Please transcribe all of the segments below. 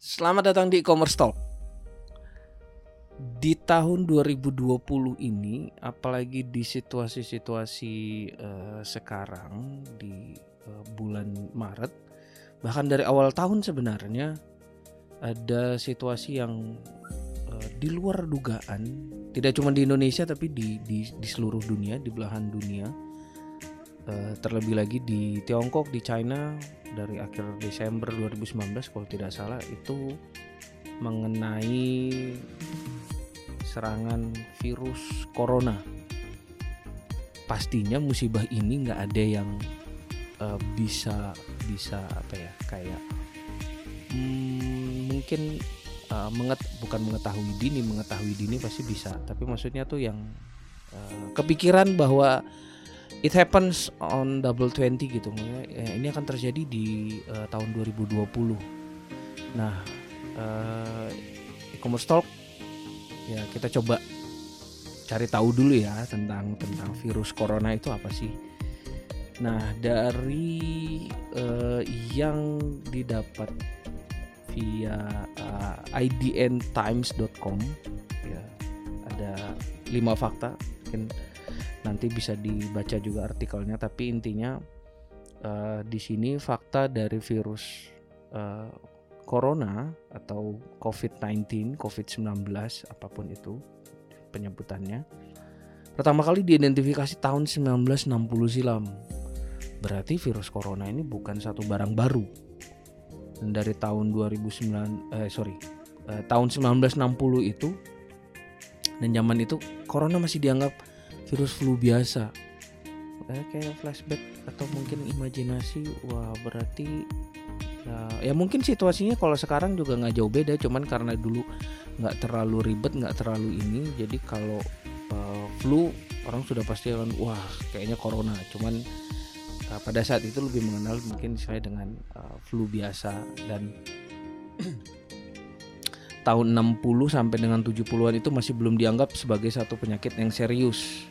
Selamat datang di e-commerce talk. Di tahun 2020 ini, apalagi di situasi-situasi uh, sekarang di uh, bulan Maret, bahkan dari awal tahun sebenarnya ada situasi yang uh, di luar dugaan, tidak cuma di Indonesia tapi di di, di seluruh dunia, di belahan dunia. Uh, terlebih lagi di Tiongkok, di China, dari akhir Desember 2019 kalau tidak salah itu mengenai serangan virus corona. Pastinya musibah ini nggak ada yang uh, bisa bisa apa ya kayak hmm, mungkin uh, menget bukan mengetahui dini mengetahui dini pasti bisa tapi maksudnya tuh yang uh, kepikiran bahwa it happens on double twenty gitu ya, ini akan terjadi di uh, tahun 2020 nah uh, e-commerce talk ya kita coba cari tahu dulu ya tentang tentang virus corona itu apa sih. Nah dari uh, yang didapat via uh, idntimes.com ya ada lima fakta mungkin nanti bisa dibaca juga artikelnya tapi intinya uh, di sini fakta dari virus uh, corona atau COVID-19, COVID-19 apa pun itu penyebutannya pertama kali diidentifikasi tahun 1960 silam. Berarti virus corona ini bukan satu barang baru. Dan dari tahun 2009 eh sorry eh, tahun 1960 itu dan zaman itu corona masih dianggap virus flu biasa. Eh, kayak flashback atau mungkin imajinasi wah berarti ya, ya mungkin situasinya kalau sekarang juga nggak jauh beda cuman karena dulu nggak terlalu ribet nggak terlalu ini jadi kalau uh, flu orang sudah pasti akan wah kayaknya corona. Cuman uh, pada saat itu lebih mengenal mungkin saya dengan uh, flu biasa dan tahun 60 sampai dengan 70-an itu masih belum dianggap sebagai satu penyakit yang serius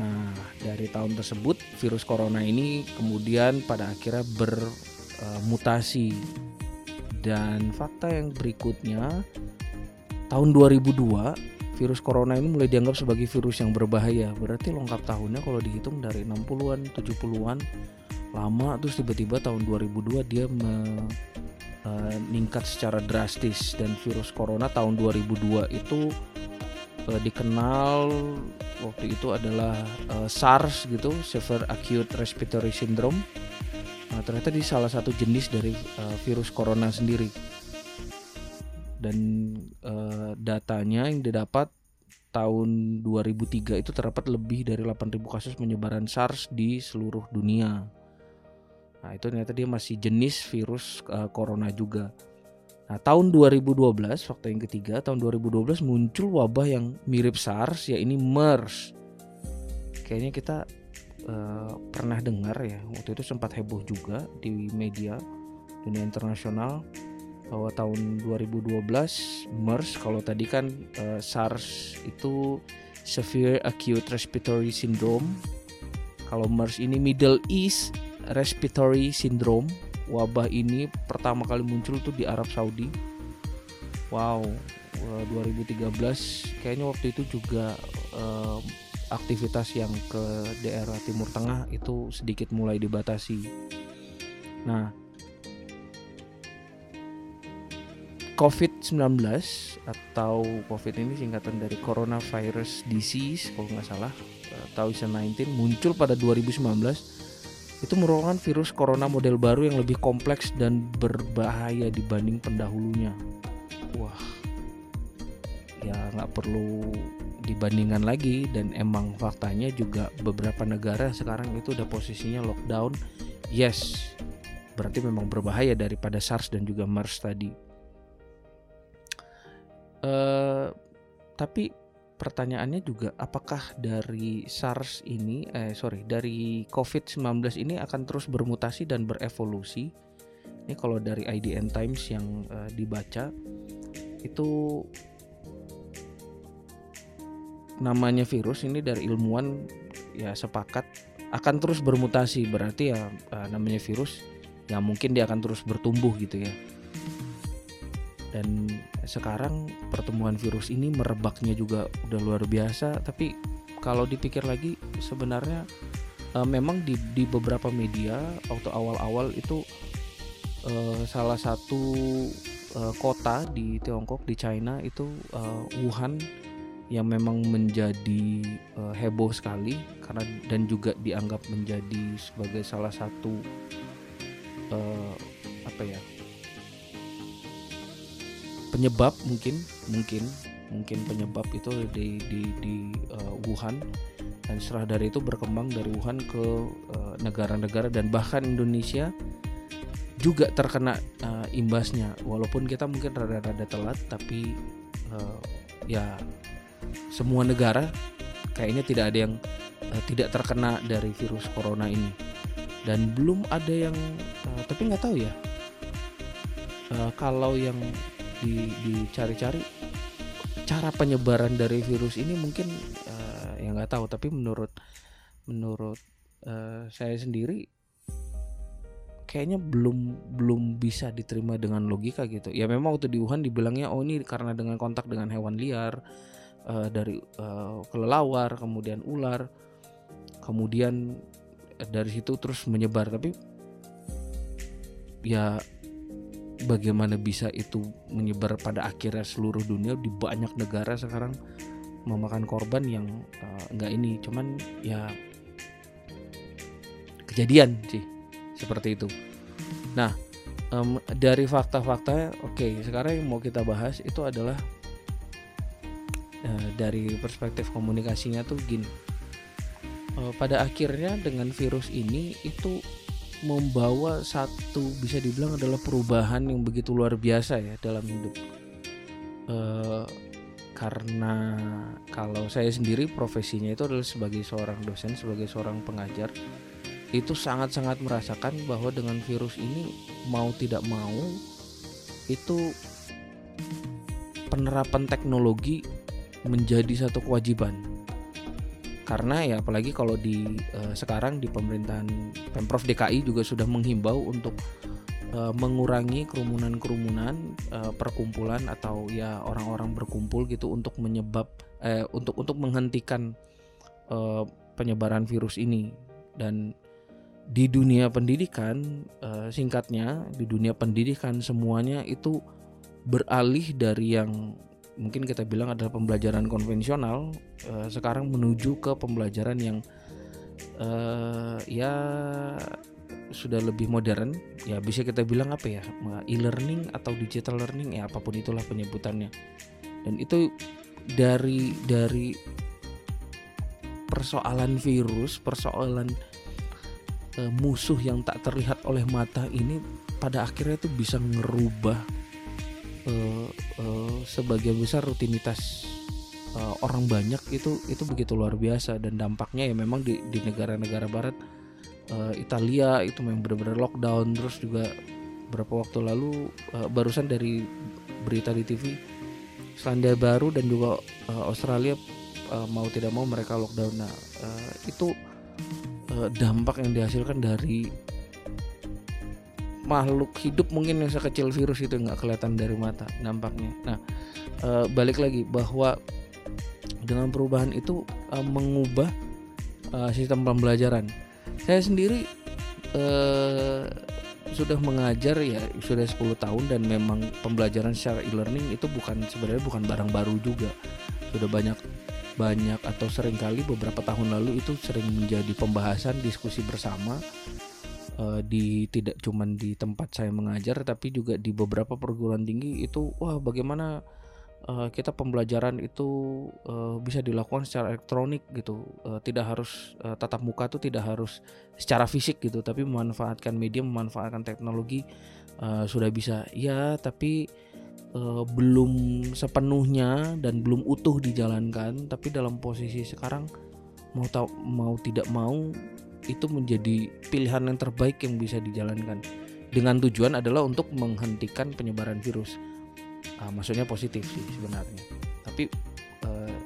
Nah, dari tahun tersebut virus corona ini kemudian pada akhirnya bermutasi. Uh, Dan fakta yang berikutnya tahun 2002 virus corona ini mulai dianggap sebagai virus yang berbahaya. Berarti lengkap tahunnya kalau dihitung dari 60-an, 70-an lama terus tiba-tiba tahun 2002 dia meningkat uh, secara drastis dan virus corona tahun 2002 itu uh, dikenal waktu itu adalah uh, SARS gitu, Severe Acute Respiratory Syndrome. Nah, ternyata di salah satu jenis dari uh, virus corona sendiri. Dan uh, datanya yang didapat tahun 2003 itu terdapat lebih dari 8.000 kasus penyebaran SARS di seluruh dunia. Nah, itu ternyata dia masih jenis virus uh, corona juga. Nah, tahun 2012, fakta yang ketiga, tahun 2012 muncul wabah yang mirip SARS, ya ini MERS. Kayaknya kita uh, pernah dengar ya, waktu itu sempat heboh juga di media dunia internasional bahwa tahun 2012 MERS, kalau tadi kan uh, SARS itu Severe Acute Respiratory Syndrome, kalau MERS ini Middle East Respiratory Syndrome wabah ini pertama kali muncul tuh di Arab Saudi. Wow, 2013 kayaknya waktu itu juga uh, aktivitas yang ke daerah Timur Tengah itu sedikit mulai dibatasi. Nah, COVID-19 atau COVID ini singkatan dari Coronavirus Disease kalau nggak salah atau 19 muncul pada 2019 itu merupakan virus corona model baru yang lebih kompleks dan berbahaya dibanding pendahulunya. Wah, ya nggak perlu dibandingkan lagi dan emang faktanya juga beberapa negara sekarang itu udah posisinya lockdown. Yes, berarti memang berbahaya daripada SARS dan juga MERS tadi. Uh, tapi pertanyaannya juga apakah dari SARS ini eh sorry dari COVID-19 ini akan terus bermutasi dan berevolusi? Ini kalau dari IDN Times yang uh, dibaca itu namanya virus ini dari ilmuwan ya sepakat akan terus bermutasi. Berarti ya uh, namanya virus ya mungkin dia akan terus bertumbuh gitu ya. Dan sekarang pertemuan virus ini merebaknya juga udah luar biasa tapi kalau dipikir lagi sebenarnya uh, memang di di beberapa media waktu awal-awal itu uh, salah satu uh, kota di Tiongkok di China itu uh, Wuhan yang memang menjadi uh, heboh sekali karena dan juga dianggap menjadi sebagai salah satu uh, apa ya penyebab mungkin mungkin mungkin penyebab itu di di di uh, Wuhan. Dan setelah dari itu berkembang dari Wuhan ke negara-negara uh, dan bahkan Indonesia juga terkena uh, imbasnya. Walaupun kita mungkin rada-rada telat tapi uh, ya semua negara kayaknya tidak ada yang uh, tidak terkena dari virus corona ini. Dan belum ada yang uh, tapi nggak tahu ya uh, kalau yang di, dicari-cari cara penyebaran dari virus ini mungkin uh, ya nggak tahu tapi menurut menurut uh, saya sendiri kayaknya belum belum bisa diterima dengan logika gitu ya memang waktu di Wuhan dibilangnya oh ini karena dengan kontak dengan hewan liar uh, dari uh, kelelawar, kemudian ular, kemudian dari situ terus menyebar. Tapi ya bagaimana bisa itu menyebar pada akhirnya seluruh dunia di banyak negara sekarang memakan korban yang uh, enggak ini, cuman ya kejadian sih seperti itu. Nah um, dari fakta-fakta, oke okay, sekarang yang mau kita bahas itu adalah Eh, dari perspektif komunikasinya tuh gini uh, pada akhirnya dengan virus ini itu membawa satu bisa dibilang adalah perubahan yang begitu luar biasa ya dalam hidup. Uh, karena kalau saya sendiri profesinya itu adalah sebagai seorang dosen sebagai seorang pengajar itu sangat-sangat merasakan bahwa dengan virus ini mau tidak mau itu penerapan teknologi menjadi satu kewajiban karena ya apalagi kalau di uh, sekarang di pemerintahan pemprov DKI juga sudah menghimbau untuk uh, mengurangi kerumunan-kerumunan uh, perkumpulan atau ya orang-orang berkumpul gitu untuk menyebab eh, untuk untuk menghentikan uh, penyebaran virus ini. Dan di dunia pendidikan uh, singkatnya di dunia pendidikan semuanya itu beralih dari yang mungkin kita bilang adalah pembelajaran konvensional uh, sekarang menuju ke pembelajaran yang uh, ya sudah lebih modern. Ya bisa kita bilang apa ya? E-learning atau digital learning ya apa pun itulah penyebutannya. Dan itu dari dari persoalan virus persoalan uh, musuh yang tak terlihat oleh mata ini pada akhirnya itu bisa ngerubah uh, uh, sebagian besar rutinitas uh, orang banyak itu itu begitu luar biasa. Dan dampaknya ya memang di di negara-negara barat uh, Italia itu memang benar-benar lockdown. Terus juga beberapa waktu lalu uh, barusan dari berita di TV Selandia Baru dan juga uh, Australia uh, mau tidak mau mereka lockdown. Nah uh, itu uh, dampak yang dihasilkan dari makhluk hidup mungkin yang sekecil virus itu nggak kelihatan dari mata nampaknya. Nah e, balik lagi bahwa dengan perubahan itu e, mengubah e, sistem pembelajaran. Saya sendiri e, sudah mengajar ya sudah 10 tahun dan memang pembelajaran secara e-learning itu bukan sebenarnya bukan barang baru juga. Sudah banyak banyak atau sering kali beberapa tahun lalu itu sering menjadi pembahasan diskusi bersama uh, di tidak cuman di tempat saya mengajar tapi juga di beberapa perguruan tinggi itu wah bagaimana uh, kita pembelajaran itu uh, bisa dilakukan secara elektronik gitu. Uh, tidak harus uh, tatap muka itu tidak harus secara fisik gitu tapi memanfaatkan media memanfaatkan teknologi uh, sudah bisa. Ya tapi uh, belum sepenuhnya dan belum utuh dijalankan tapi dalam posisi sekarang mau tahu mau tidak mau itu menjadi pilihan yang terbaik yang bisa dijalankan. Dengan tujuan adalah untuk menghentikan penyebaran virus. Uh, maksudnya positif sih sebenarnya. Tapi uh,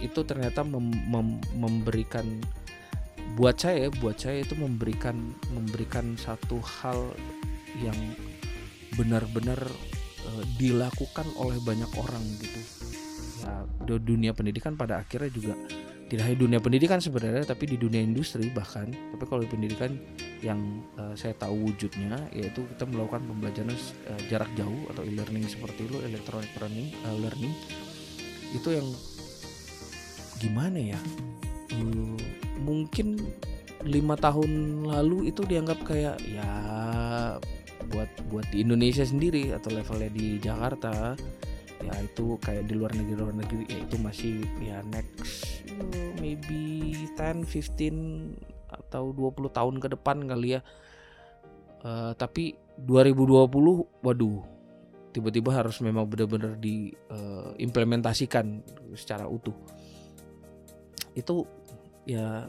itu ternyata mem mem memberikan buat saya buat saya itu memberikan memberikan satu hal yang benar-benar uh, dilakukan oleh banyak orang gitu. Ya dunia pendidikan pada akhirnya juga tidak hanya dunia pendidikan sebenarnya tapi di dunia industri bahkan. Tapi kalau di pendidikan yang uh, saya tahu wujudnya yaitu kita melakukan pembelajaran uh, jarak jauh atau e-learning seperti itu electronic learning uh, learning itu yang gimana ya? Uh, mungkin lima tahun lalu itu dianggap kayak ya buat buat di Indonesia sendiri atau levelnya di Jakarta ya itu kayak di luar negeri luar negeri ya itu masih ya next maybe 10 15 atau 20 tahun ke depan kali ya. Uh, tapi 2020 waduh tiba-tiba harus memang benar-benar diimplementasikan uh, secara utuh. Itu ya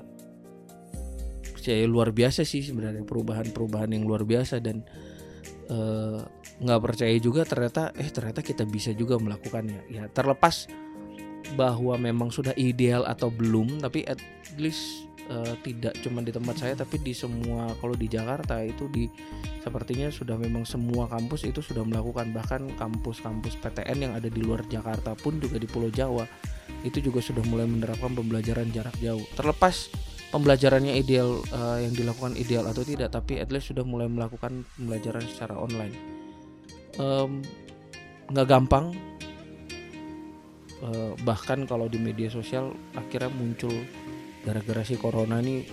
saya luar biasa sih sebenarnya perubahan-perubahan yang luar biasa dan uh, nggak percaya juga ternyata eh ternyata kita bisa juga melakukannya. Ya terlepas bahwa memang sudah ideal atau belum tapi at least uh, tidak cuma di tempat saya tapi di semua kalau di Jakarta itu di sepertinya sudah memang semua kampus itu sudah melakukan. Bahkan kampus-kampus PTN yang ada di luar Jakarta pun juga di Pulau Jawa itu juga sudah mulai menerapkan pembelajaran jarak jauh. Terlepas pembelajarannya ideal uh, yang dilakukan ideal atau tidak tapi at least sudah mulai melakukan pembelajaran secara online. Nggak um, gampang uh, bahkan kalau di media sosial akhirnya muncul gara-gara si corona ini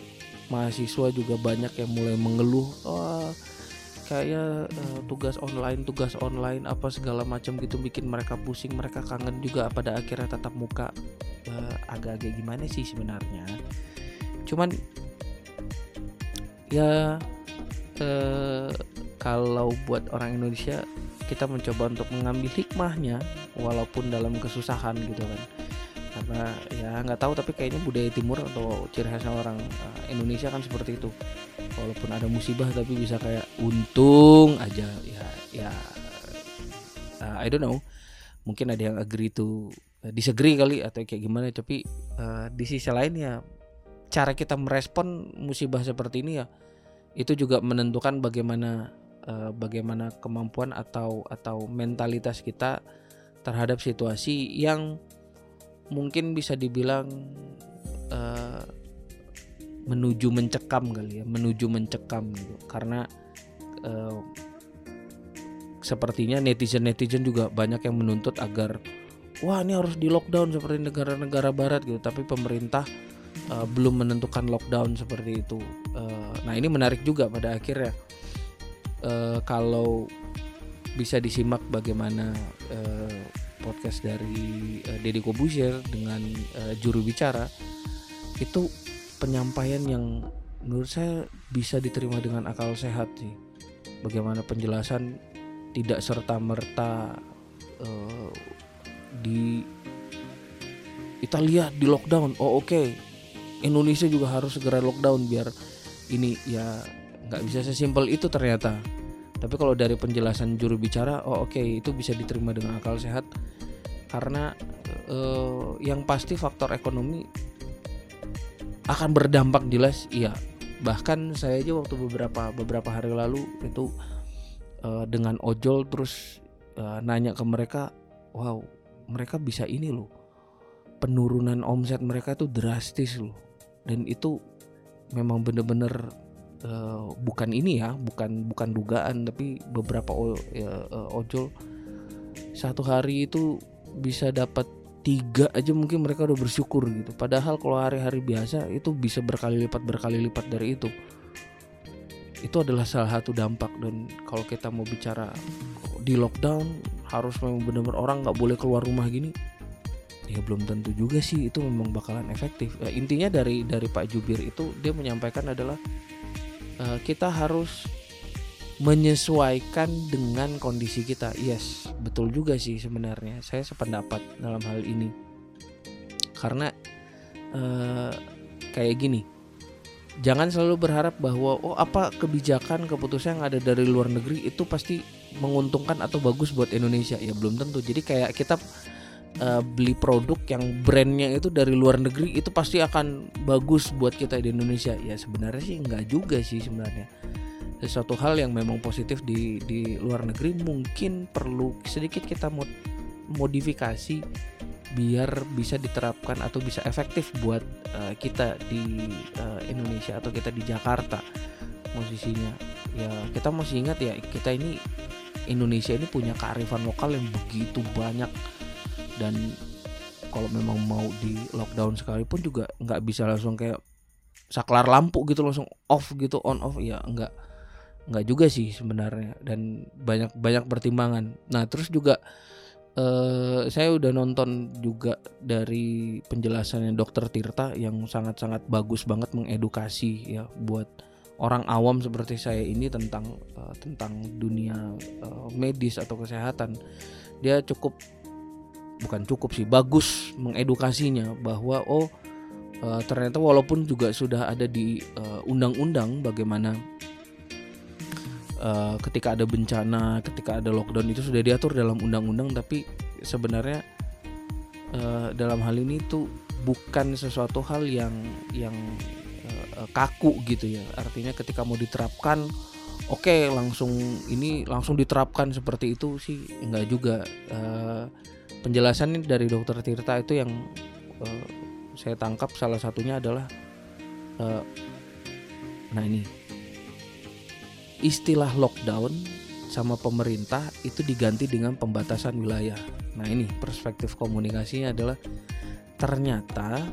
mahasiswa juga banyak yang mulai mengeluh oh, kayak uh, tugas online tugas online apa segala macam gitu bikin mereka pusing mereka kangen juga pada akhirnya tatap muka. Uh, agak-agak gimana sih sebenarnya? Cuman ya uh, kalau buat orang Indonesia kita mencoba untuk mengambil hikmahnya walaupun dalam kesusahan gitu kan. Karena ya nggak tahu tapi kayaknya budaya timur atau ciri khasnya orang uh, Indonesia kan seperti itu. Walaupun ada musibah tapi bisa kayak untung aja. Ya ya uh, I don't know. Mungkin ada yang agree to uh, disagree kali atau kayak gimana tapi uh, di sisi lain ya cara kita merespon musibah seperti ini ya itu juga menentukan bagaimana uh, bagaimana kemampuan atau atau mentalitas kita terhadap situasi yang mungkin bisa dibilang uh, menuju mencekam kali ya menuju mencekam gitu. Karena uh, sepertinya netizen netizen juga banyak yang menuntut agar wah ini harus di lockdown seperti negara-negara barat gitu. Tapi pemerintah uh, belum menentukan lockdown seperti itu. Uh, nah ini menarik juga pada akhirnya uh, kalau bisa disimak bagaimana uh, podcast dari uh, Deddy Kobusier dengan uh, juru bicara itu penyampaian yang menurut saya bisa diterima dengan akal sehat sih bagaimana penjelasan tidak serta merta uh, di Italia di lockdown oh oke okay. Indonesia juga harus segera lockdown biar ini ya nggak bisa sesimpel itu ternyata. Tapi kalau dari penjelasan juru bicara oh oke okay, itu bisa diterima dengan akal sehat. Karena uh, yang pasti faktor ekonomi akan berdampak jelas iya. Bahkan saya aja waktu beberapa beberapa hari lalu itu uh, dengan ojol terus uh, nanya ke mereka wow mereka bisa ini loh. Penurunan omset mereka tuh drastis loh. Dan itu memang bener-bener uh, bukan ini ya bukan bukan dugaan tapi beberapa o, ya, uh, ojol satu hari itu bisa dapat tiga aja mungkin mereka udah bersyukur gitu. Padahal kalau hari-hari biasa itu bisa berkali lipat berkali lipat dari itu. Itu adalah salah satu dampak dan kalau kita mau bicara di lockdown harus memang benar-benar orang nggak boleh keluar rumah gini ya belum tentu juga sih itu memang bakalan efektif. Ya, intinya dari dari Pak Jubir itu dia menyampaikan adalah uh, kita harus menyesuaikan dengan kondisi kita. Yes, betul juga sih sebenarnya. Saya sependapat dalam hal ini. Karena uh, kayak gini. Jangan selalu berharap bahwa oh apa kebijakan keputusan yang ada dari luar negeri itu pasti menguntungkan atau bagus buat Indonesia. Ya belum tentu. Jadi kayak kita uh, beli produk yang brandnya itu dari luar negeri itu pasti akan bagus buat kita di Indonesia. Ya sebenarnya sih nggak juga sih sebenarnya. Sesuatu hal yang memang positif di di luar negeri mungkin perlu sedikit kita mod, modifikasi biar bisa diterapkan atau bisa efektif buat uh, kita di uh, Indonesia atau kita di Jakarta posisinya. Ya kita masih ingat ya kita ini Indonesia ini punya kearifan lokal yang begitu banyak dan kalau memang mau di lockdown sekalipun juga nggak bisa langsung kayak saklar lampu gitu langsung off gitu on off. Ya nggak nggak juga sih sebenarnya. Dan banyak banyak pertimbangan. Nah terus juga eh, saya udah nonton juga dari penjelasannya dokter Tirta yang sangat sangat bagus banget mengedukasi ya buat orang awam seperti saya ini tentang uh, tentang dunia uh, medis atau kesehatan. Dia cukup bukan cukup sih bagus mengedukasinya bahwa oh uh, ternyata walaupun juga sudah ada di undang-undang uh, bagaimana uh, ketika ada bencana ketika ada lockdown itu sudah diatur dalam undang-undang tapi sebenarnya dalam hal ini itu bukan sesuatu hal yang yang kaku gitu ya. Artinya ketika mau diterapkan oke okay, langsung ini langsung diterapkan seperti itu sih enggak juga penjelasan dari dokter Tirta itu yang uh, saya tangkap salah satunya adalah uh, nah ini istilah lockdown sama pemerintah itu diganti dengan pembatasan wilayah. Nah, ini perspektif komunikasinya adalah ternyata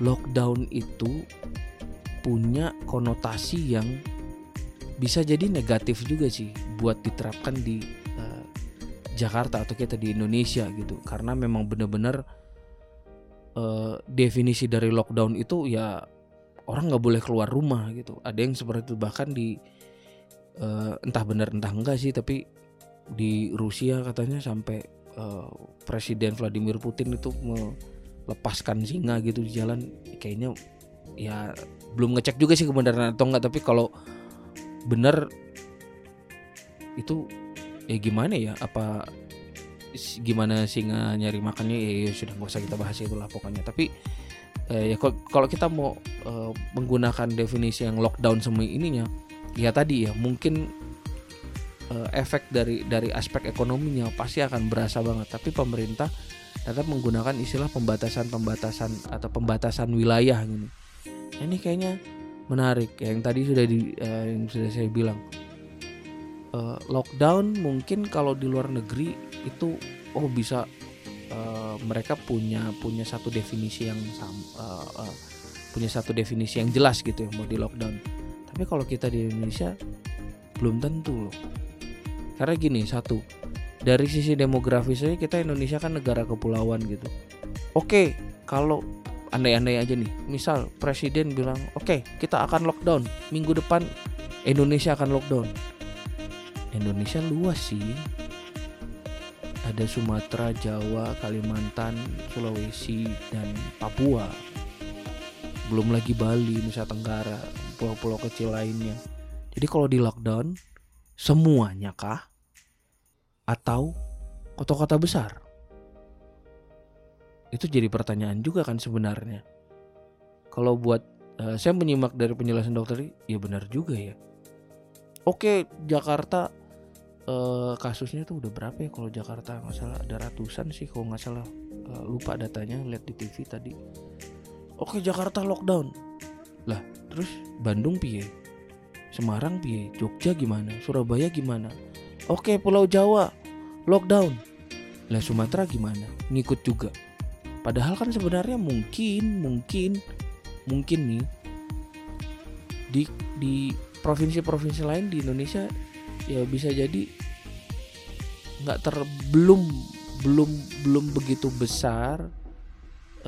lockdown itu punya konotasi yang bisa jadi negatif juga sih buat diterapkan di Jakarta atau kita di Indonesia gitu. Karena memang benar-benar uh, definisi dari lockdown itu ya orang nggak boleh keluar rumah gitu. Ada yang seperti itu. Bahkan di uh, entah benar entah enggak sih tapi di Rusia katanya sampai uh, Presiden Vladimir Putin itu melepaskan singa gitu di jalan. Kayaknya ya belum ngecek juga sih kebenaran atau enggak. Tapi kalau benar itu ya gimana ya? Apa gimana singa nyari makannya? Ya, ya sudah nggak usah kita bahas itulah pokoknya. Tapi eh, ya kalau kita mau eh, menggunakan definisi yang lockdown semua ininya ya tadi ya mungkin eh, efek dari dari aspek ekonominya pasti akan berasa banget. Tapi pemerintah tetap menggunakan istilah pembatasan pembatasan atau pembatasan wilayah ini. Ini kayaknya menarik. Yang tadi sudah di uh, yang sudah saya bilang uh, lockdown mungkin kalau di luar negeri itu oh bisa uh, mereka punya punya satu definisi yang sam, uh, uh, punya satu definisi yang jelas gitu ya mau di lockdown. Tapi kalau kita di Indonesia belum tentu loh. Karena gini satu dari sisi demografisnya kita Indonesia kan negara kepulauan gitu. Oke kalau andai-andai aja nih misal presiden bilang oke kita akan lockdown minggu depan Indonesia akan lockdown Indonesia luas sih. Ada Sumatera Jawa Kalimantan Sulawesi dan Papua. Belum lagi Bali Nusa Tenggara pulau-pulau kecil lainnya. Jadi kalau di lockdown semuanya kah? Atau kota-kota besar? Itu jadi pertanyaan juga kan sebenarnya. Kalau buat uh, saya menyimak dari penjelasan dokter ya benar juga ya. Oke Jakarta uh, kasusnya tuh udah berapa ya kalau Jakarta? Nggak salah ada ratusan sih kalau nggak salah. Uh, lupa datanya lihat di TV tadi. Oke Jakarta lockdown. Lah terus Bandung piye? Semarang piye? Jogja gimana? Surabaya gimana? Oke Pulau Jawa lockdown. Lah Sumatera gimana? Ngikut juga. Padahal kan sebenarnya mungkin mungkin mungkin nih di di provinsi-provinsi lain di Indonesia ya bisa jadi nggak ter belum belum belum begitu besar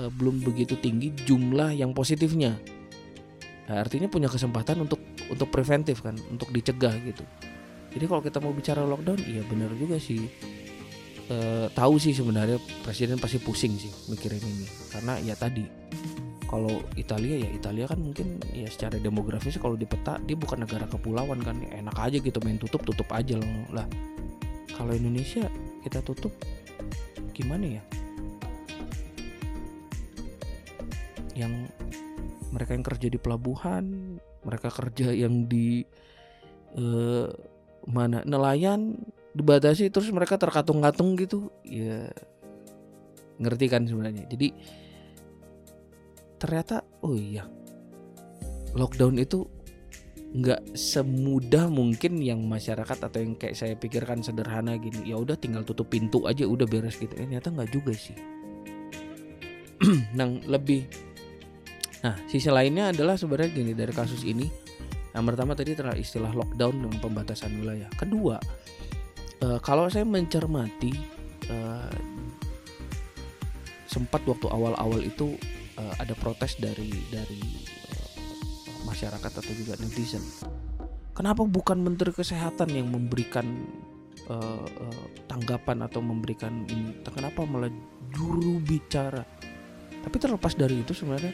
uh, belum begitu tinggi jumlah yang positifnya. Nah, artinya punya kesempatan untuk untuk preventif kan untuk dicegah gitu. Jadi kalau kita mau bicara lockdown iya benar juga sih. E, tahu sih sebenarnya presiden pasti pusing sih mikirin ini. Karena ya tadi kalau Italia ya Italia kan mungkin ya secara demografis kalau di peta dia bukan negara kepulauan kan ya enak aja gitu main tutup tutup aja lah kalau Indonesia kita tutup gimana ya? Yang mereka yang kerja di pelabuhan mereka kerja yang di eh, mana nelayan dibatasi terus mereka terkatung-katung gitu. Ya ngerti kan sebenarnya? Jadi ternyata oh iya. Lockdown itu nggak semudah mungkin yang masyarakat atau yang kayak saya pikirkan sederhana gini. Ya udah tinggal tutup pintu aja udah beres gitu. Eh, ternyata nggak juga sih. Nah lebih. Nah sisi lainnya adalah sebenarnya gini dari kasus ini. Yang pertama tadi terlalu istilah lockdown dengan pembatasan wilayah. Kedua uh, kalau saya mencermati uh, sempat waktu awal-awal itu uh, ada protes dari dari uh, masyarakat atau juga netizen. Kenapa bukan Menteri Kesehatan yang memberikan uh, uh, tanggapan atau memberikan ini? Kenapa malah juru bicara? Tapi terlepas dari itu sebenarnya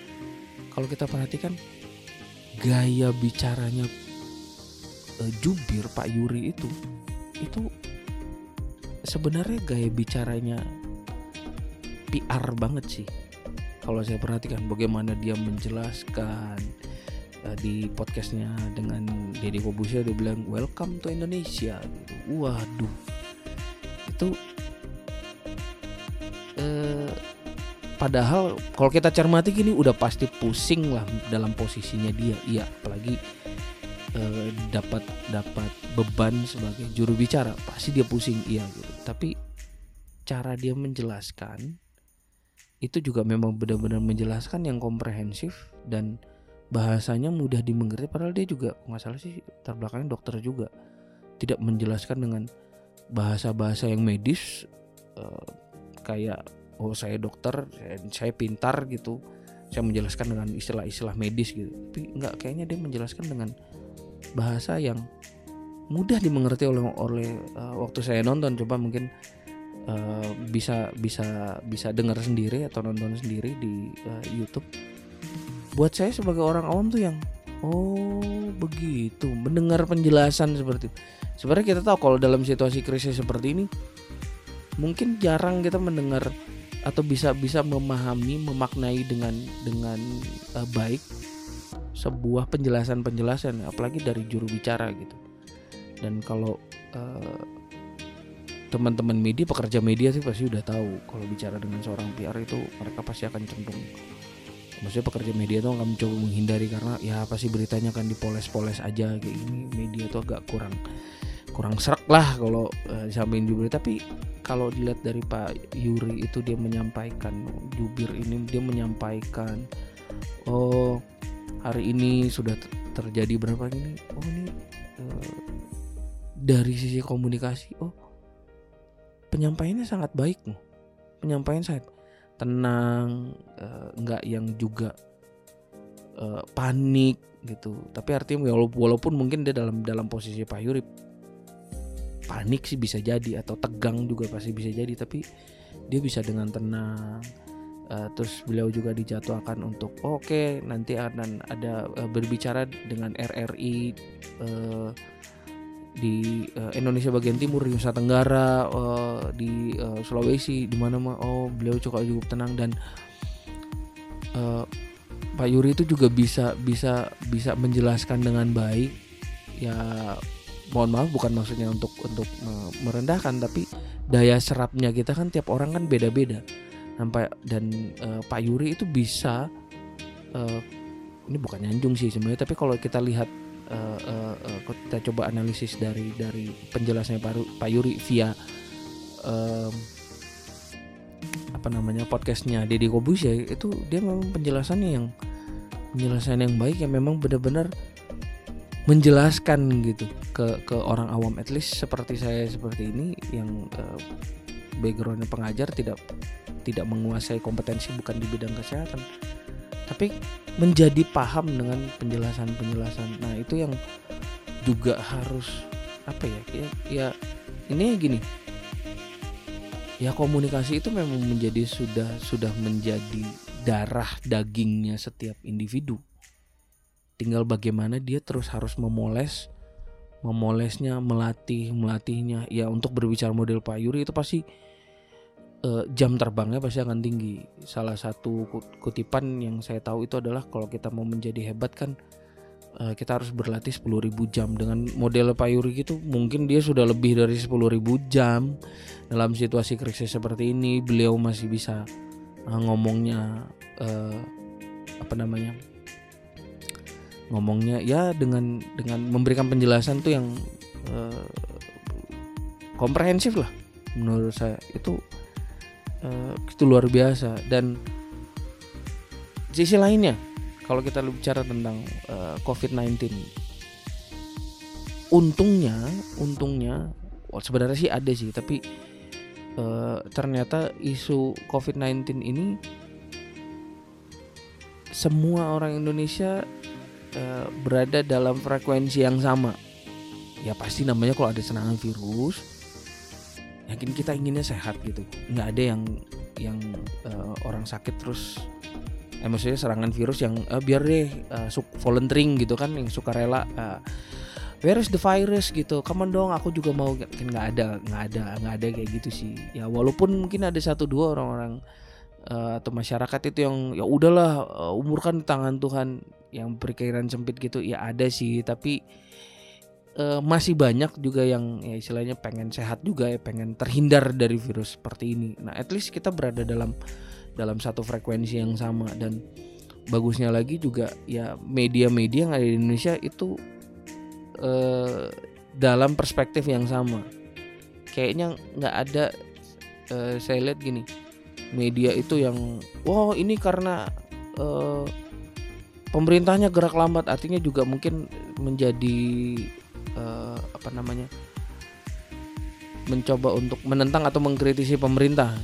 kalau kita perhatikan gaya bicaranya uh, jubir Pak Yuri itu itu sebenarnya gaya bicaranya PR banget sih kalau saya perhatikan bagaimana dia menjelaskan uh, di podcastnya dengan Deddy Kobusya dia bilang welcome to Indonesia. Gitu. waduh. Itu uh, padahal kalau kita cermati gini udah pasti pusing lah dalam posisinya dia. Iya apalagi uh, dapat dapat beban sebagai juru bicara. Pasti dia pusing iya gitu. Tapi cara dia menjelaskan itu juga memang benar-benar menjelaskan yang komprehensif dan bahasanya mudah dimengerti padahal dia juga nggak salah sih terbelakangnya dokter juga. Tidak menjelaskan dengan bahasa-bahasa yang medis uh, kayak oh saya dokter saya, saya pintar gitu. Saya menjelaskan dengan istilah-istilah medis gitu. Tapi nggak kayaknya dia menjelaskan dengan bahasa yang mudah dimengerti oleh oleh uh, waktu saya nonton. Coba mungkin uh, bisa bisa bisa dengar sendiri atau nonton sendiri di uh, YouTube. Buat saya sebagai orang awam tuh yang oh begitu mendengar penjelasan seperti itu. Sebenarnya kita tahu kalau dalam situasi krisis seperti ini mungkin jarang kita mendengar atau bisa bisa memahami memaknai dengan dengan uh, baik sebuah penjelasan-penjelasan apalagi dari juru bicara gitu. Dan kalau uh, teman-teman media pekerja media sih pasti udah tahu. Kalau bicara dengan seorang PR itu mereka pasti akan cenderung. Maksudnya pekerja media itu akan mencoba menghindari karena ya pasti beritanya akan dipoles-poles aja kayak gini. Media itu agak kurang kurang serak lah kalau uh, disampaikan jubir tapi kalau dilihat dari Pak Yuri itu dia menyampaikan jubir ini dia menyampaikan oh hari ini sudah terjadi berapa ini? Oh ini uh, dari sisi komunikasi oh penyampaiannya sangat baik penyampaian sangat tenang uh, nggak yang juga uh, panik gitu. Tapi artinya walaupun mungkin dia dalam dalam posisi Pak Yuri panik sih bisa jadi atau tegang juga pasti bisa jadi tapi dia bisa dengan tenang. Uh, terus beliau juga dijadwalkan untuk oke okay, nanti akan ada uh, berbicara dengan RRI uh, di uh, Indonesia bagian timur di Nusa Tenggara uh, di uh, Sulawesi di mana mah oh beliau cukup cukup tenang dan uh, Pak Yuri itu juga bisa bisa bisa menjelaskan dengan baik. Ya mohon maaf bukan maksudnya untuk untuk merendahkan tapi daya serapnya kita kan tiap orang kan beda-beda. Sampai dan uh, Pak Yuri itu bisa uh, ini bukan nyanjung sih sebenarnya tapi kalau kita lihat uh, uh, uh, kita coba analisis dari dari penjelasannya Pak, Pak Yuri via um, apa namanya podcastnya Deddy ya itu dia memang penjelasannya yang penjelasan yang baik yang memang benar-benar menjelaskan gitu ke ke orang awam. At least seperti saya seperti ini yang uh, backgroundnya pengajar tidak tidak menguasai kompetensi bukan di bidang kesehatan tapi menjadi paham dengan penjelasan-penjelasan. Nah, itu yang juga harus apa ya? Ya, ya ini gini. Ya komunikasi itu memang menjadi sudah sudah menjadi darah dagingnya setiap individu. Tinggal bagaimana dia terus harus memoles memolesnya, melatih, melatihnya. Ya untuk berbicara model Pak Yuri itu pasti uh, jam terbangnya pasti akan tinggi. Salah satu kutipan yang saya tahu itu adalah kalau kita mau menjadi hebat kan uh, kita harus berlatih 10.000 jam. Dengan model Pak Yuri gitu mungkin dia sudah lebih dari 10.000 jam dalam situasi krisis seperti ini. Beliau masih bisa uh, ngomongnya uh, apa namanya ngomongnya ya dengan dengan memberikan penjelasan tuh yang uh, komprehensif lah menurut saya. Itu uh, itu luar biasa. Dan sisi lainnya kalau kita bicara tentang uh, eh, COVID-19 untungnya untungnya well, sebenarnya sih ada sih tapi uh, ternyata isu COVID-19 ini semua orang Indonesia uh, berada dalam frekuensi yang sama. Ya pasti namanya kalau ada serangan virus yakin kita inginnya sehat gitu. Nggak ada yang yang uh, orang sakit terus eh, maksudnya serangan virus yang uh, biar deh uh, volunteering gitu kan yang suka rela uh, where is the virus? gitu. On dong aku juga mau. Kan nggak ada nggak ada nggak ada kayak gitu sih. Ya walaupun mungkin ada satu dua orang-orang uh, atau masyarakat itu yang ya udahlah uh, umur kan di tangan Tuhan yang berkairan sempit gitu. Ya ada sih tapi uh, masih banyak juga yang ya istilahnya pengen sehat juga ya pengen terhindar dari virus seperti ini. Nah at least kita berada dalam dalam satu frekuensi yang sama. Dan bagusnya lagi juga ya media-media yang ada di Indonesia itu uh, dalam perspektif yang sama. Kayaknya nggak ada uh, saya lihat gini media itu yang wow ini karena uh, pemerintahnya gerak lambat. Artinya juga mungkin menjadi uh, apa namanya mencoba untuk menentang atau mengkritisi pemerintah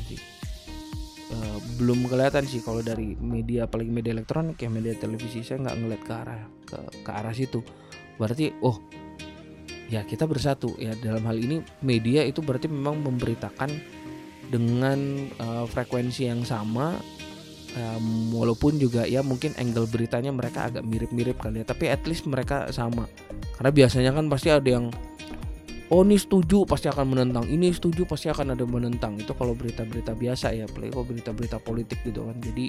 uh, belum kelihatan sih kalau dari media apalagi media elektronik ya media televisi saya nggak ngeliat ke arah ke, ke arah situ. Berarti oh ya kita bersatu ya. Dalam hal ini media itu berarti memang memberitakan dengan uh, frekuensi yang sama um, walaupun juga ya mungkin angle beritanya mereka agak mirip-mirip kali ya tapi at least mereka sama. Karena biasanya kan pasti ada yang oh ini setuju pasti akan menentang. Ini setuju pasti akan ada menentang. Itu kalau berita-berita biasa ya apalagi kalau berita-berita politik gitu kan. Jadi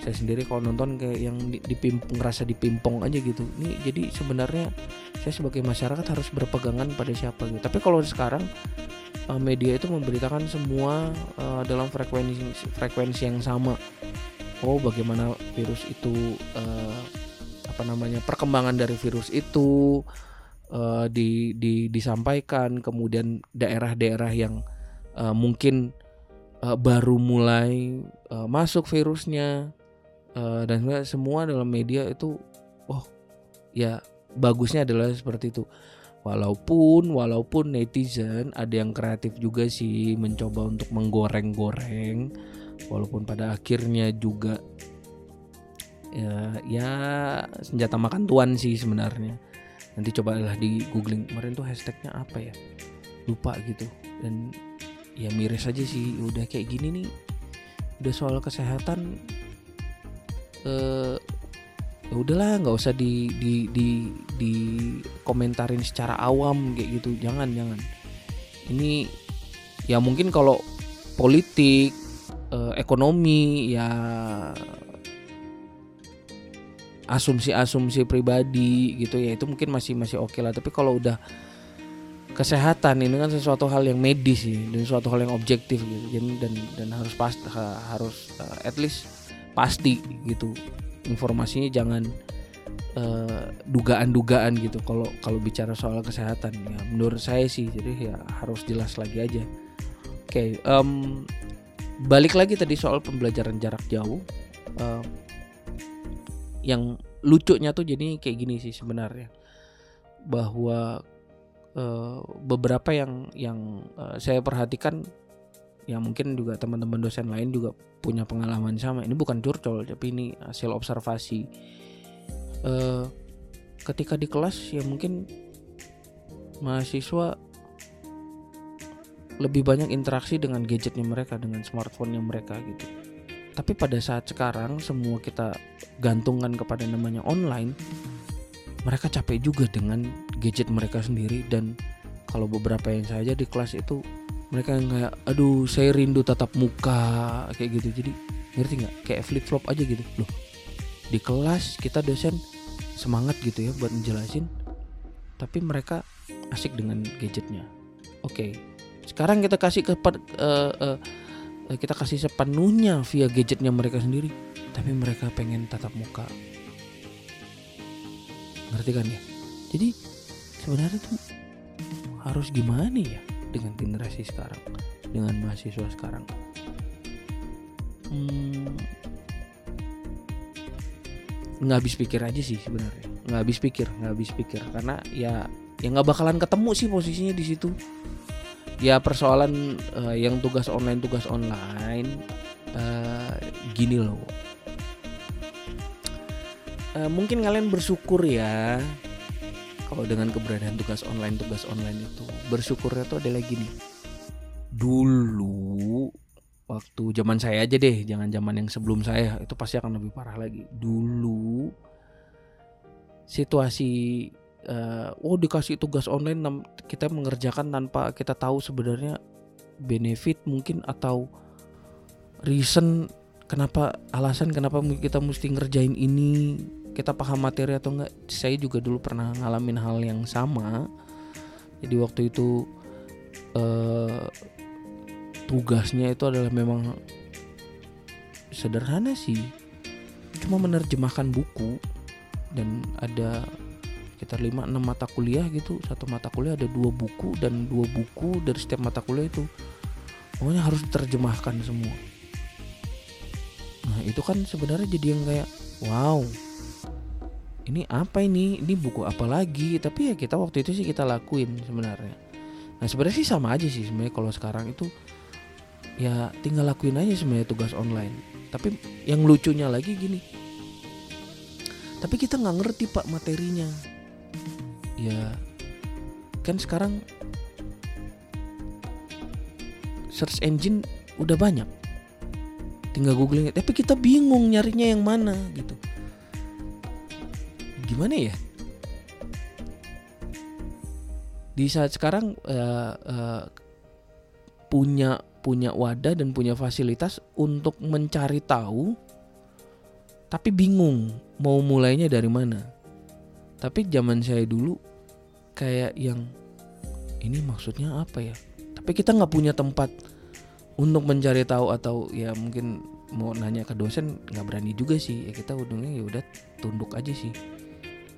saya sendiri kalau nonton kayak yang dipimpong ngerasa dipimpong aja gitu. Ini jadi sebenarnya saya sebagai masyarakat harus berpegangan pada siapa gitu. Tapi kalau sekarang eh, media itu memberitakan semua uh, dalam frekuensi frekuensi yang sama oh bagaimana virus itu uh, apa namanya perkembangan dari virus itu uh, di, di disampaikan. Kemudian daerah-daerah yang uh, mungkin uh, baru mulai uh, masuk virusnya uh, dan semua dalam media itu oh ya bagusnya adalah seperti itu. Walaupun walaupun netizen ada yang kreatif juga sih mencoba untuk menggoreng-goreng walaupun pada akhirnya juga ya, ya senjata makan tuan sih sebenarnya. Nanti cobalah di googling kemarin tuh hashtagnya apa ya? Lupa gitu. Dan ya miris aja sih udah kayak gini nih. Udah soal kesehatan eh ya udahlah nggak usah di di di di komentarin secara awam kayak gitu. Jangan jangan. Ini ya mungkin kalau politik uh, ekonomi ya asumsi-asumsi pribadi gitu ya itu mungkin masih masih oke okay lah. Tapi kalau udah kesehatan ini kan sesuatu hal yang medis sih dan sesuatu hal yang objektif gitu. Dan dan, dan harus pas harus uh, at least pasti gitu. Informasinya jangan uh, dugaan-dugaan gitu. Kalau kalau bicara soal kesehatan ya menurut saya sih jadi ya harus jelas lagi aja. Oke okay, um, balik lagi tadi soal pembelajaran jarak jauh uh, yang lucunya tuh jadi kayak gini sih sebenarnya. Bahwa uh, beberapa yang yang uh, saya perhatikan ya mungkin juga teman-teman dosen lain juga punya pengalaman sama. Ini bukan curcol tapi ini hasil observasi. Uh, ketika di kelas ya mungkin mahasiswa lebih banyak interaksi dengan gadgetnya mereka dengan smartphone-nya mereka gitu. Tapi pada saat sekarang semua kita gantungkan kepada namanya online mereka capek juga dengan gadget mereka sendiri. Dan kalau beberapa yang saya aja di kelas itu mereka yang kayak aduh saya rindu tatap muka kayak gitu. Jadi ngerti nggak? Kayak flip flop aja gitu. Loh di kelas kita dosen semangat gitu ya buat menjelasin tapi mereka asik dengan gadgetnya. Oke sekarang kita kasih ke uh, uh, kita kasih sepenuhnya via gadgetnya mereka sendiri. Tapi mereka pengen tatap muka. Ngerti kan ya? Jadi sebenarnya tuh harus gimana ya dengan generasi sekarang? Dengan mahasiswa sekarang? Hmm, nggak habis pikir aja sih sebenarnya. Nggak habis pikir nggak habis pikir. Karena ya ya nggak bakalan ketemu sih posisinya di situ ya persoalan uh, yang tugas online tugas online uh, gini loh. Uh, mungkin kalian bersyukur ya kalau dengan keberadaan tugas online tugas online itu. Bersyukurnya tuh adalah gini. Dulu waktu zaman saya aja deh jangan zaman yang sebelum saya itu pasti akan lebih parah lagi. Dulu situasi uh, oh dikasih tugas online kita mengerjakan tanpa kita tahu sebenarnya benefit mungkin atau reason kenapa alasan kenapa kita mesti ngerjain ini. Kita paham materi atau enggak? Saya juga dulu pernah ngalamin hal yang sama. Jadi waktu itu uh, tugasnya itu adalah memang sederhana sih. Cuma menerjemahkan buku dan ada sekitar 5-6 mata kuliah gitu. Satu mata kuliah ada dua buku dan dua buku dari setiap mata kuliah itu pokoknya harus diterjemahkan semua. Nah itu kan sebenarnya jadi yang kayak wow ini apa ini? Ini buku apa lagi? Tapi ya kita waktu itu sih kita lakuin sebenarnya. Nah sebenarnya sih sama aja sih sebenarnya kalau sekarang itu. Ya tinggal lakuin aja sebenarnya tugas online. Tapi yang lucunya lagi gini. Tapi kita nggak ngerti pak materinya ya kan sekarang search engine udah banyak. Tinggal googling tapi kita bingung nyarinya yang mana gitu. Gimana ya? Di saat sekarang uh, uh, punya punya wadah dan punya fasilitas untuk mencari tahu tapi bingung mau mulainya dari mana. Tapi zaman saya dulu kayak yang ini maksudnya apa ya? Tapi kita nggak punya tempat untuk mencari tahu atau ya mungkin mau nanya ke dosen nggak berani juga sih. Ya kita ujungnya ya udah tunduk aja sih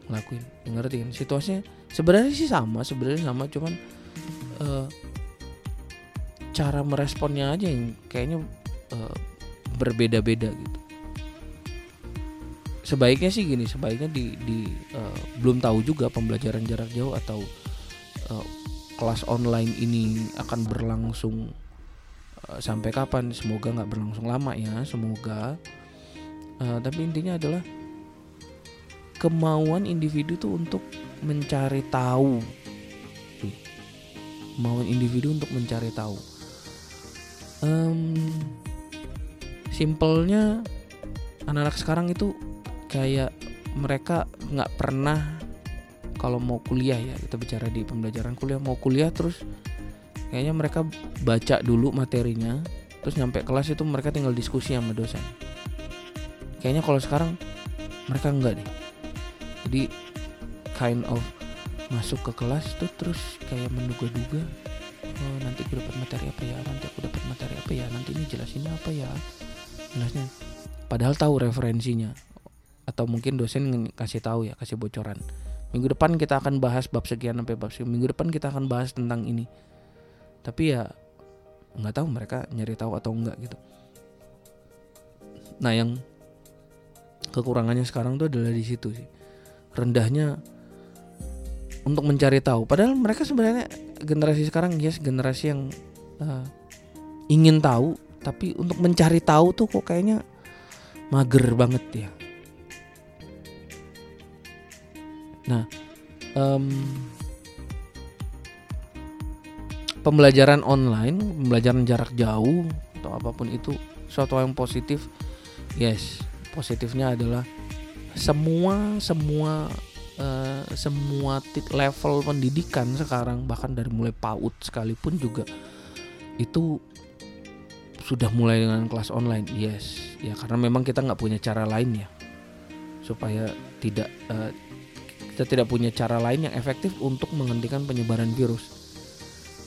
ngelakuin. Ngerti kan? Situasinya sebenarnya sih sama sebenarnya sama cuman uh, cara meresponnya aja yang kayaknya uh, berbeda-beda gitu sebaiknya sih gini sebaiknya di, di uh, belum tahu juga pembelajaran jarak jauh atau uh, kelas online ini akan berlangsung uh, sampai kapan. Semoga nggak berlangsung lama ya semoga. Uh, tapi intinya adalah kemauan individu tuh untuk mencari tahu. Kemauan individu untuk mencari tahu. Um, simpelnya anak-anak sekarang itu kayak mereka nggak pernah kalau mau kuliah ya kita bicara di pembelajaran kuliah mau kuliah terus kayaknya mereka baca dulu materinya terus nyampe kelas itu mereka tinggal diskusi sama dosen. Kayaknya kalau sekarang mereka enggak deh. Jadi kind of masuk ke kelas tuh terus kayak menduga-duga oh, nanti aku dapat materi apa ya nanti aku dapat materi apa ya nanti ini jelasinnya apa ya jelasnya padahal tahu referensinya atau mungkin dosen kasih tahu ya kasih bocoran. Minggu depan kita akan bahas bab sekian sampai bab sekian minggu depan kita akan bahas tentang ini. Tapi ya nggak tahu mereka nyari tahu atau enggak gitu. Nah yang kekurangannya sekarang tuh adalah di situ sih. Rendahnya untuk mencari tahu. Padahal mereka sebenarnya generasi sekarang yes generasi yang uh, ingin tahu, tapi untuk mencari tahu tuh kok kayaknya mager banget ya. Nah, um, pembelajaran online, pembelajaran jarak jauh atau apa pun itu suatu yang positif. Yes, positifnya adalah semua semua uh, semua level pendidikan sekarang bahkan dari mulai PAUD sekalipun juga itu sudah mulai dengan kelas online yes ya karena memang kita nggak punya cara lain ya supaya tidak uh, kita tidak punya cara lain yang efektif untuk menghentikan penyebaran virus.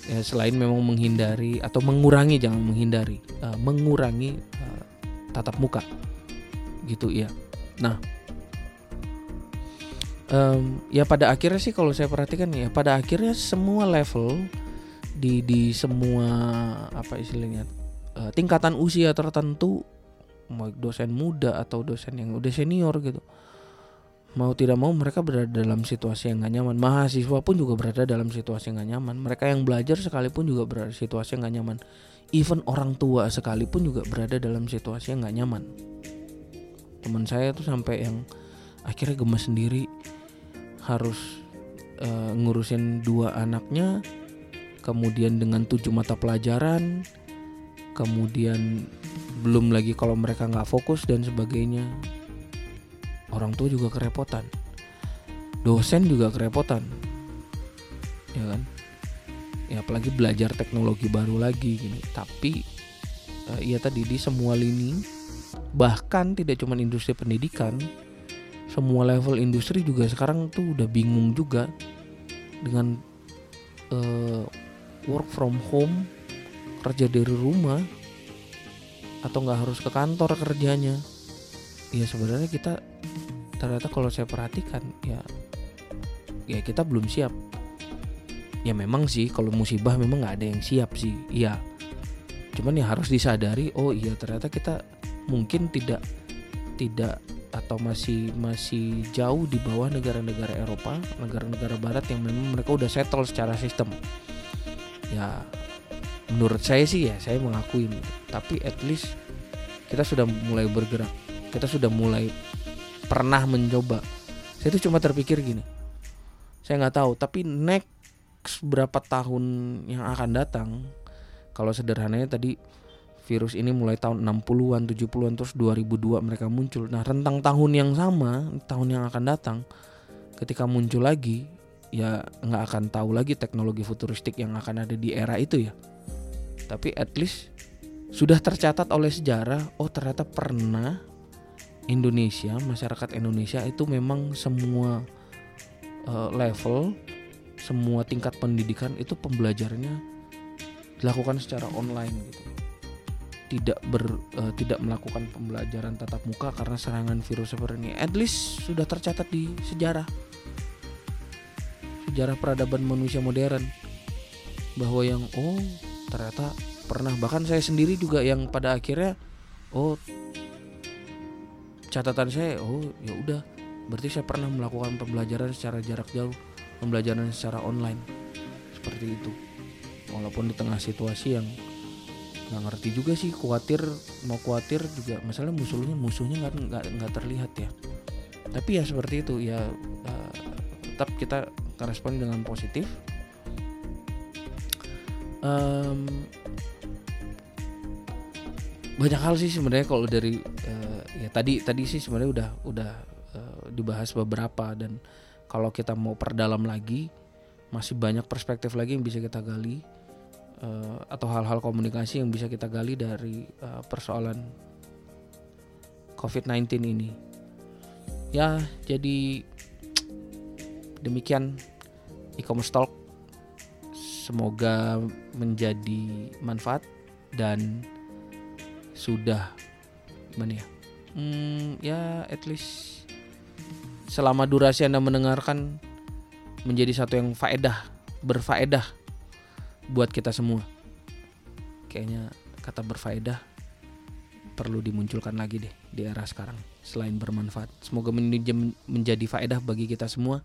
Ya selain memang menghindari atau mengurangi jangan menghindari uh, mengurangi uh, tatap muka. Gitu ya nah um, ya pada akhirnya sih kalau saya perhatikan ya pada akhirnya semua level di di semua apa istilahnya uh, tingkatan usia tertentu mau dosen muda atau dosen yang udah senior gitu mau tidak mau mereka berada dalam situasi yang gak nyaman. Mahasiswa pun juga berada dalam situasi yang gak nyaman. Mereka yang belajar sekalipun juga berada dalam situasi yang gak nyaman. Even orang tua sekalipun juga berada dalam situasi yang gak nyaman. Teman saya tuh sampai yang akhirnya gemes sendiri. Harus uh, ngurusin dua anaknya kemudian dengan tujuh mata pelajaran kemudian belum lagi kalau mereka nggak fokus dan sebagainya orang tua juga kerepotan. Dosen juga kerepotan. Ya kan? Ya apalagi belajar teknologi baru lagi gini. Tapi ya tadi di semua lini bahkan tidak cuma industri pendidikan semua level industri juga sekarang tuh udah bingung juga dengan uh, work from home kerja dari rumah atau nggak harus ke kantor kerjanya. Ya sebenarnya kita ternyata kalau saya perhatikan ya ya kita belum siap. Ya memang sih kalau musibah memang nggak ada yang siap sih iya. Cuman ya harus disadari oh iya ternyata kita mungkin tidak tidak atau masih masih jauh di bawah negara-negara Eropa, negara-negara Barat yang memang mereka udah settle secara sistem. Ya, menurut saya sih ya saya mengakui, tapi at least kita sudah mulai bergerak, kita sudah mulai pernah mencoba saya itu cuma terpikir gini saya nggak tahu tapi next berapa tahun yang akan datang kalau sederhananya tadi virus ini mulai tahun 60-an, 70-an terus 2002 mereka muncul. Nah, rentang tahun yang sama, tahun yang akan datang ketika muncul lagi ya nggak akan tahu lagi teknologi futuristik yang akan ada di era itu ya. Tapi at least sudah tercatat oleh sejarah, oh ternyata pernah Indonesia, masyarakat Indonesia itu memang semua uh, level, semua tingkat pendidikan itu pembelajarannya dilakukan secara online gitu. Tidak ber uh, tidak melakukan pembelajaran tatap muka karena serangan virus seperti ini. At least sudah tercatat di sejarah. Sejarah peradaban manusia modern bahwa yang oh ternyata pernah bahkan saya sendiri juga yang pada akhirnya oh catatan saya oh ya udah. Berarti saya pernah melakukan pembelajaran secara jarak jauh pembelajaran secara online. Seperti itu. Walaupun di tengah situasi yang nggak ngerti juga sih khawatir mau khawatir juga. Masalah musuhnya musuhnya nggak nggak nggak terlihat ya. Tapi ya seperti itu ya uh, tetap kita respon dengan positif. Um, banyak hal sih sebenarnya kalau dari uh, ya tadi tadi sih sebenarnya udah udah uh, dibahas beberapa dan kalau kita mau perdalam lagi masih banyak perspektif lagi yang bisa kita gali uh, atau hal-hal komunikasi yang bisa kita gali dari uh, persoalan COVID-19 ini. Ya, jadi demikian e-commerce talk. Semoga menjadi manfaat dan sudah gimana ya hmm, ya at least selama durasi anda mendengarkan menjadi satu yang faedah berfaedah buat kita semua. Kayaknya kata berfaedah perlu dimunculkan lagi deh di era sekarang selain bermanfaat. Semoga menjadi faedah bagi kita semua